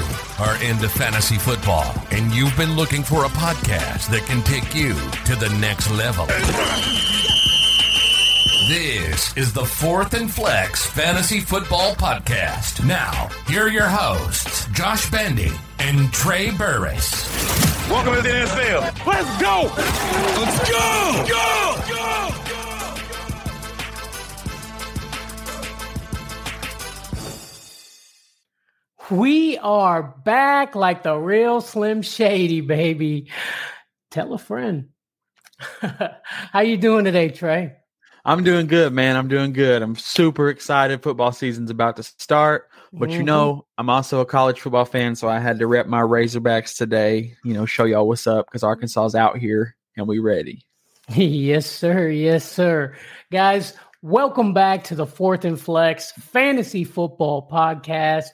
you are into fantasy football and you've been looking for a podcast that can take you to the next level. This is the Fourth and Flex Fantasy Football Podcast. Now, here are your hosts, Josh Bendy and Trey Burris. Welcome to the NFL. Let's go! Let's go! Go! Go! We are back like the real Slim Shady, baby. Tell a friend. How you doing today, Trey? I'm doing good, man. I'm doing good. I'm super excited. Football season's about to start. But mm-hmm. you know, I'm also a college football fan, so I had to rep my Razorbacks today. You know, show y'all what's up because Arkansas's out here and we ready. yes, sir. Yes, sir. Guys, Welcome back to the Fourth and Flex Fantasy Football Podcast.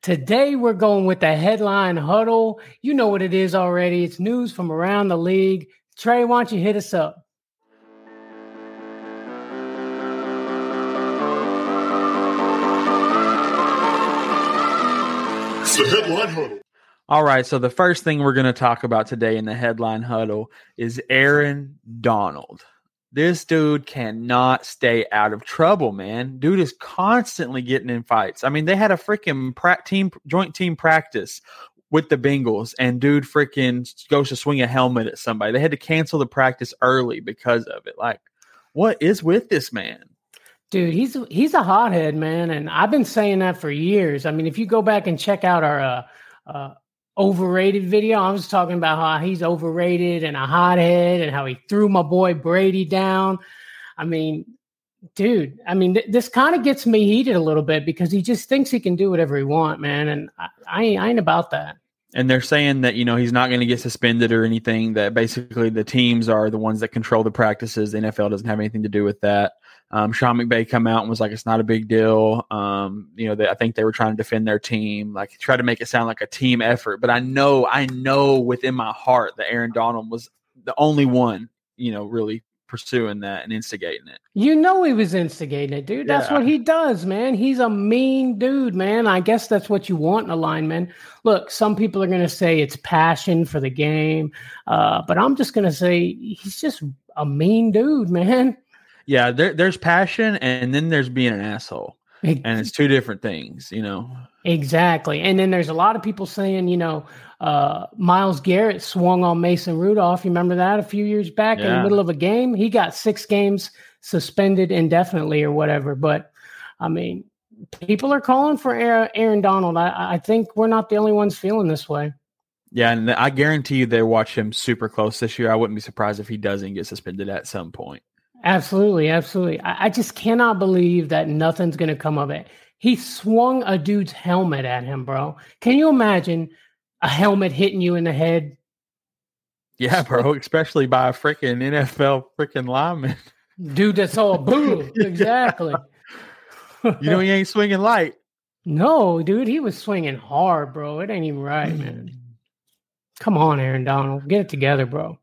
Today we're going with the headline huddle. You know what it is already. It's news from around the league. Trey, why don't you hit us up? It's the headline huddle. All right, so the first thing we're going to talk about today in the headline huddle is Aaron Donald. This dude cannot stay out of trouble, man. Dude is constantly getting in fights. I mean, they had a freaking pra- team joint team practice with the Bengals, and dude freaking goes to swing a helmet at somebody. They had to cancel the practice early because of it. Like, what is with this man? Dude, he's he's a hothead, man, and I've been saying that for years. I mean, if you go back and check out our uh, uh, overrated video. I was talking about how he's overrated and a hothead and how he threw my boy Brady down. I mean, dude, I mean, th- this kind of gets me heated a little bit because he just thinks he can do whatever he want, man. And I, I, ain't, I ain't about that. And they're saying that, you know, he's not going to get suspended or anything, that basically the teams are the ones that control the practices. The NFL doesn't have anything to do with that. Um, Sean McVay come out and was like, it's not a big deal. Um, you know, they, I think they were trying to defend their team, like try to make it sound like a team effort. But I know, I know within my heart that Aaron Donald was the only one, you know, really pursuing that and instigating it. You know he was instigating it, dude. That's yeah. what he does, man. He's a mean dude, man. I guess that's what you want in a lineman. Look, some people are going to say it's passion for the game, uh, but I'm just going to say he's just a mean dude, man. Yeah, there, there's passion and then there's being an asshole. And it's two different things, you know. Exactly. And then there's a lot of people saying, you know, uh, Myles Garrett swung on Mason Rudolph. You remember that a few years back yeah. in the middle of a game? He got six games suspended indefinitely or whatever. But I mean, people are calling for Aaron Donald. I, I think we're not the only ones feeling this way. Yeah, and I guarantee you they watch him super close this year. I wouldn't be surprised if he doesn't get suspended at some point. Absolutely, absolutely. I, I just cannot believe that nothing's going to come of it. He swung a dude's helmet at him, bro. Can you imagine a helmet hitting you in the head? Yeah, bro, especially by a freaking NFL freaking lineman. Dude, that's all boom. exactly. you know he ain't swinging light. No, dude, he was swinging hard, bro. It ain't even right, man. Mm. Come on, Aaron Donald, get it together, bro.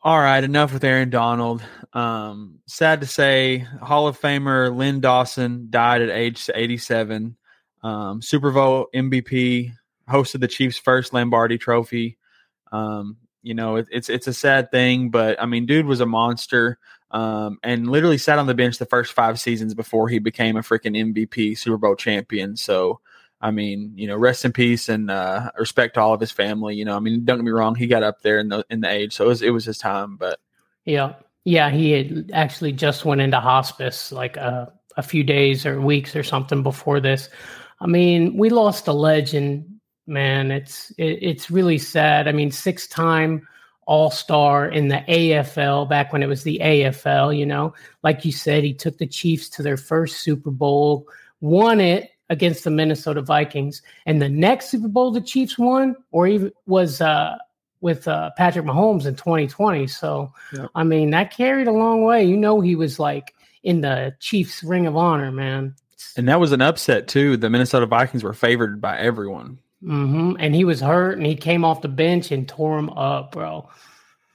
All right, enough with Aaron Donald. Um, sad to say, Hall of Famer Len Dawson died at age 87. Um, Super Bowl MVP, hosted the Chiefs' first Lombardi Trophy. Um, you know, it, it's it's a sad thing, but I mean, dude was a monster, um, and literally sat on the bench the first five seasons before he became a freaking MVP, Super Bowl champion. So I mean, you know, rest in peace and uh, respect to all of his family. You know, I mean, don't get me wrong, he got up there in the in the age, so it was it was his time. But yeah, yeah, he had actually just went into hospice like a, uh, a few days or weeks or something before this. I mean, we lost a legend, man. It's it, it's really sad. I mean, six time All Star in the AFL back when it was the AFL. You know, like you said, he took the Chiefs to their first Super Bowl, won it against the Minnesota Vikings. And the next Super Bowl the Chiefs won, or even was uh, with uh, Patrick Mahomes in 2020. So, I mean, that carried a long way. You know, he was like in the Chiefs Ring of Honor, man. And that was an upset too. The Minnesota Vikings were favored by everyone. Mm-hmm. And he was hurt, and he came off the bench and tore him up, bro.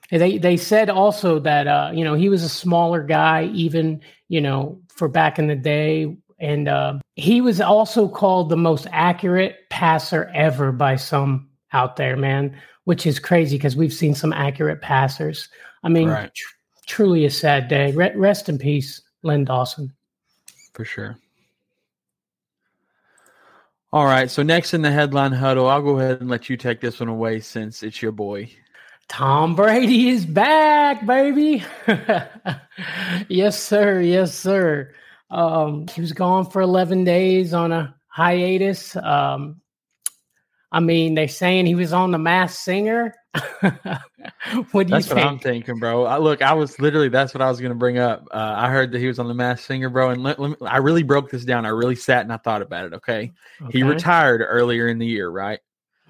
And they they said also that uh, you know he was a smaller guy, even you know for back in the day and uh, he was also called the most accurate passer ever by some out there, man, which is crazy because we've seen some accurate passers. I mean, Right. tr- truly a sad day. Re- rest in peace, Len Dawson. for sure. All right. So next in the headline huddle, I'll go ahead and let you take this one away since it's your boy. Tom Brady is back, baby. yes, sir. Yes, sir. Um, he was gone for 11 days on a hiatus. Um, I mean, they're saying he was on the Masked Singer. what do That's you what I'm thinking, bro. I, look, I was literally that's what I was going to bring up. Uh, I heard that he was on the Masked Singer, bro, and let, let me, I really broke this down. I really sat and I thought about it. Okay, he retired earlier in the year, right?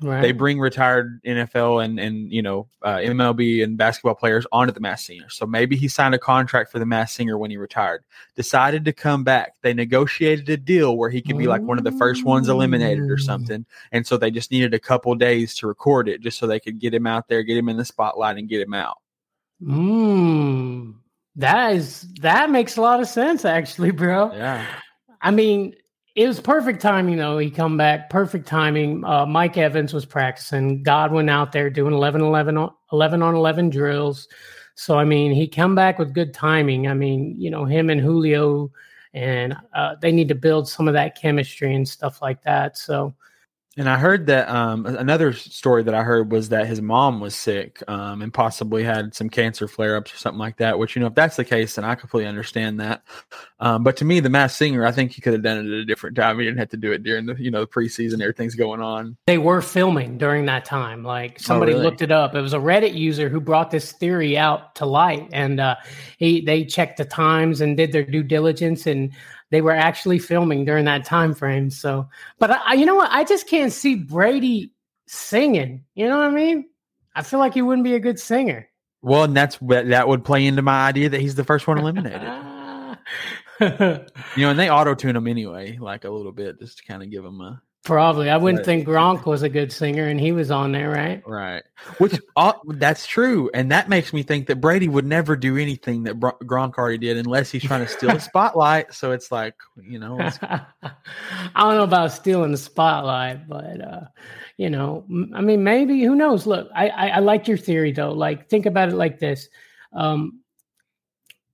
Right. They bring retired NFL and and you know uh, MLB and basketball players onto the Masked Singer. So maybe he signed a contract for the Masked Singer when he retired. Decided to come back. They negotiated a deal where he could be like one of the first ones eliminated or Mm. something. And so they just needed a couple days to record it, just so they could get him out there, get him in the spotlight, and get him out. Mm, that is that makes a lot of sense, actually, bro. Yeah. I mean, it was perfect timing though. He come back, perfect timing. Uh, Mike Evans was practicing. Godwin out there doing 11, 11, on, 11 on 11 drills. So, I mean, he come back with good timing. I mean, you know, him and Julio, and uh, they need to build some of that chemistry and stuff like that. So, And I heard that um, another story that I heard was that his mom was sick um, and possibly had some cancer flare ups or something like that. Which you know, if that's the case, then I completely understand that. Um, but to me, the Masked Singer, I think he could have done it at a different time. He didn't have to do it during the you know the preseason. Everything's going on. they were filming during that time. Like somebody really? looked it up. It was a Reddit user who brought this theory out to light, and uh, he they checked the times and did their due diligence, and they were actually filming during that time frame. So, but I, you know what? I just can't see Brady singing. You know what I mean? I feel like he wouldn't be a good singer. Well, and that's that would play into my idea that he's the first one eliminated. you know, and they auto tune him anyway, like a little bit, just to kind of give him a Probably. I wouldn't Right. think Gronk was a good singer, and he was on there, right? Right. Which uh, that's true, and that makes me think that Brady would never do anything that Bro- Gronk already did unless he's trying to steal a spotlight. So it's like you know, I don't know about stealing the spotlight, but uh, you know, m- I mean, maybe who knows? Look, I, I I like your theory though. Like, think about it like this: um,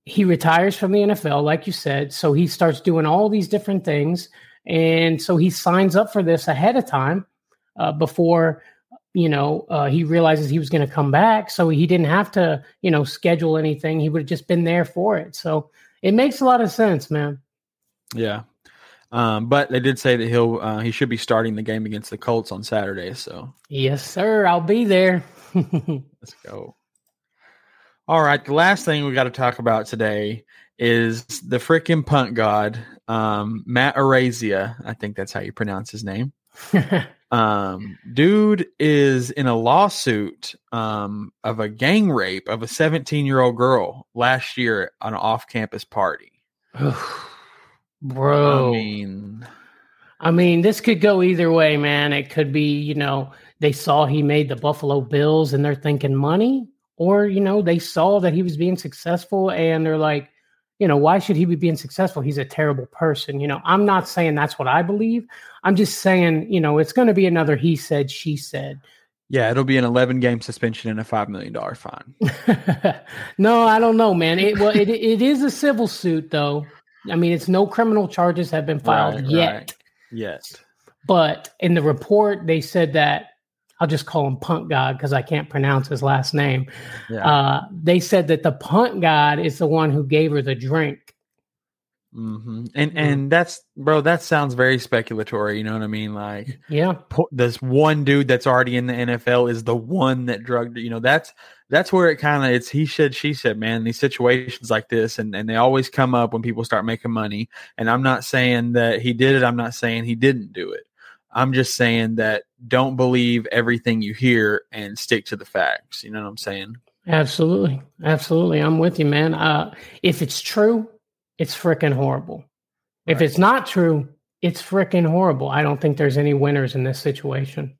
he retires from the NFL, like you said, so he starts doing all these different things, and so he signs up for this ahead of time uh, before. You know, uh, he realizes he was going to come back, so he didn't have to, you know, schedule anything. He would have just been there for it. So it makes a lot of sense, man. yeah. Um, but they did say that he'll uh, he should be starting the game against the Colts on Saturday. So Yes, sir. I'll be there. let's go. All right, the last thing we got to talk about today is the freaking punt god, um, Matt Araiza. I think that's how you pronounce his name. um dude is in a lawsuit um of a gang rape of a 17 year old girl last year on an off-campus party Bro. i mean I mean, this could go either way, man. It could be, you know, they saw he made the Buffalo Bills and they're thinking money, or, you know, they saw that he was being successful and they're like, you know, why should he be being successful? He's a terrible person. You know, I'm not saying that's what I believe. I'm just saying, you know, it's going to be another he said, she said. yeah it'll be an 11 game suspension and a $5 million fine no, I don't know, man. It well, it it is a civil suit, though. I mean, it's no criminal charges have been filed Right, yet. right. yes But in the report, they said that I'll just call him Punt God because I can't pronounce his last name. yeah. Uh, they said that the Punt God is the one who gave her the drink. hmm and and that's bro that sounds very speculatory you know what i mean? Like Yeah, po- this one dude that's already in the NFL is the one that drugged you know that's that's where it kind of it's he said she said man these situations like this and and they always come up when people start making money. And I'm not saying that he did it. I'm not saying he didn't do it I'm just saying that don't believe everything you hear and stick to the facts you know what I'm saying absolutely, absolutely. I'm with you, man. Uh, if it's true, it's freaking horrible. If Right. it's not true, it's freaking horrible. I don't think there's any winners in this situation.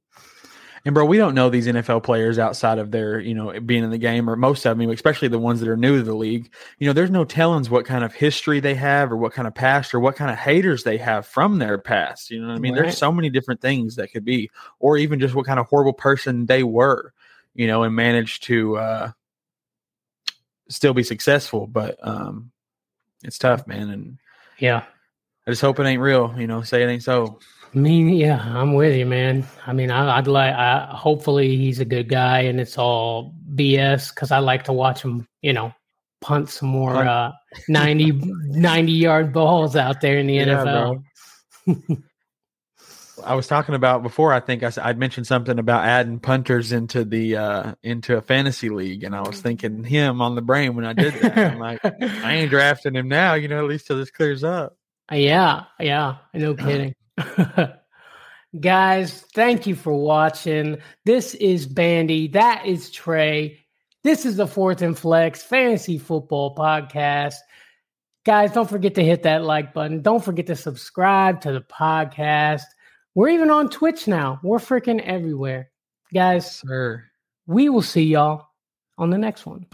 And bro, we don't know these NFL players outside of their, you know, being in the game or most of them, especially the ones that are new to the league. You know, there's no tellings what kind of history they have or what kind of past or what kind of haters they have from their past. You know what I mean? Right. There's so many different things that could be, or even just what kind of horrible person they were, you know, and managed to uh still be successful. But um it's tough, man. And yeah. I just hope it ain't real, you know, say it ain't so. I mean, yeah, I'm with you, man. I mean, I, would like. I, hopefully, he's a good guy, and it's all BS because I like to watch him. You know, punt some more uh, 90, 90 yard balls out there in the yeah, NFL. I was talking about before. I think I, I'd mentioned something about adding punters into the uh, into a fantasy league, and I was thinking him on the brain when I did that. I'm like, I ain't drafting him now. You know, at least till this clears up. Yeah, yeah, no kidding. Guys, thank you for watching. This is Bandy. That is Trey. This is the Fourth and Flex Fantasy Football Podcast. Guys, don't forget to hit that like button. Don't forget to subscribe to the podcast. We're even on Twitch now. We're freaking everywhere. Guys, Sir. we will see y'all on the next one.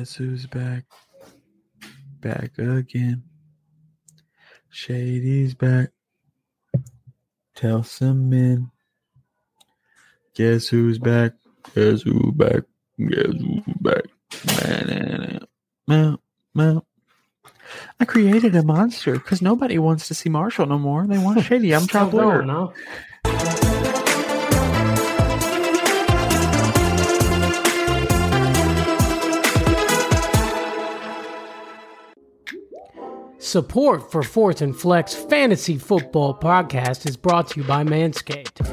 Guess who's back? Back again. Shady's back. Tell some men. Guess who's back? Guess who's back? Guess who's back? Man, man, I created a monster because nobody wants to see Marshall no more. They want Shady. I'm trying Support for Fourth and Flex Fantasy Football Podcast is brought to you by Manscaped.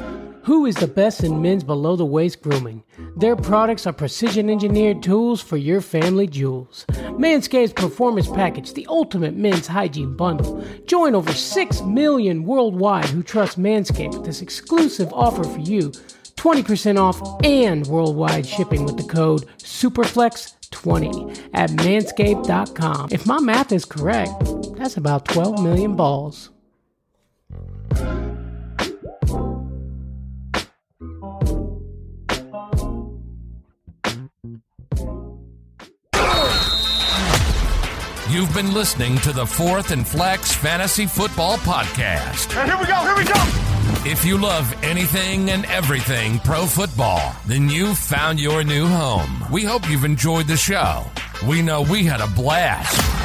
Who is the best in men's below the waist grooming? Their products are precision engineered tools for your family jewels. Manscaped's Performance Package, the ultimate men's hygiene bundle. Join over 6 million worldwide who trust Manscaped with this exclusive offer for you 20% off and worldwide shipping with the code SUPERFLEX 20 at manscaped.com. If my math is correct, that's about 12 million balls. You've been listening to the Fourth and Flex Fantasy Football Podcast. And here we go, here we go. If you love anything and everything pro football, then you've found your new home. We hope you've enjoyed the show. We know we had a blast.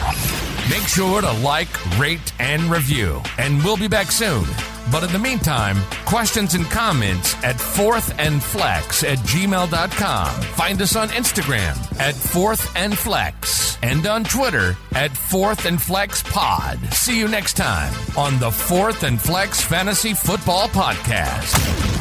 Make sure to like, rate, and review, and we'll be back soon. But in the meantime, questions and comments at fourthandflex at gmail.com. Find us on Instagram at fourthandflex and on Twitter at fourthandflexpod. See you next time on the Fourth and Flex Fantasy Football Podcast.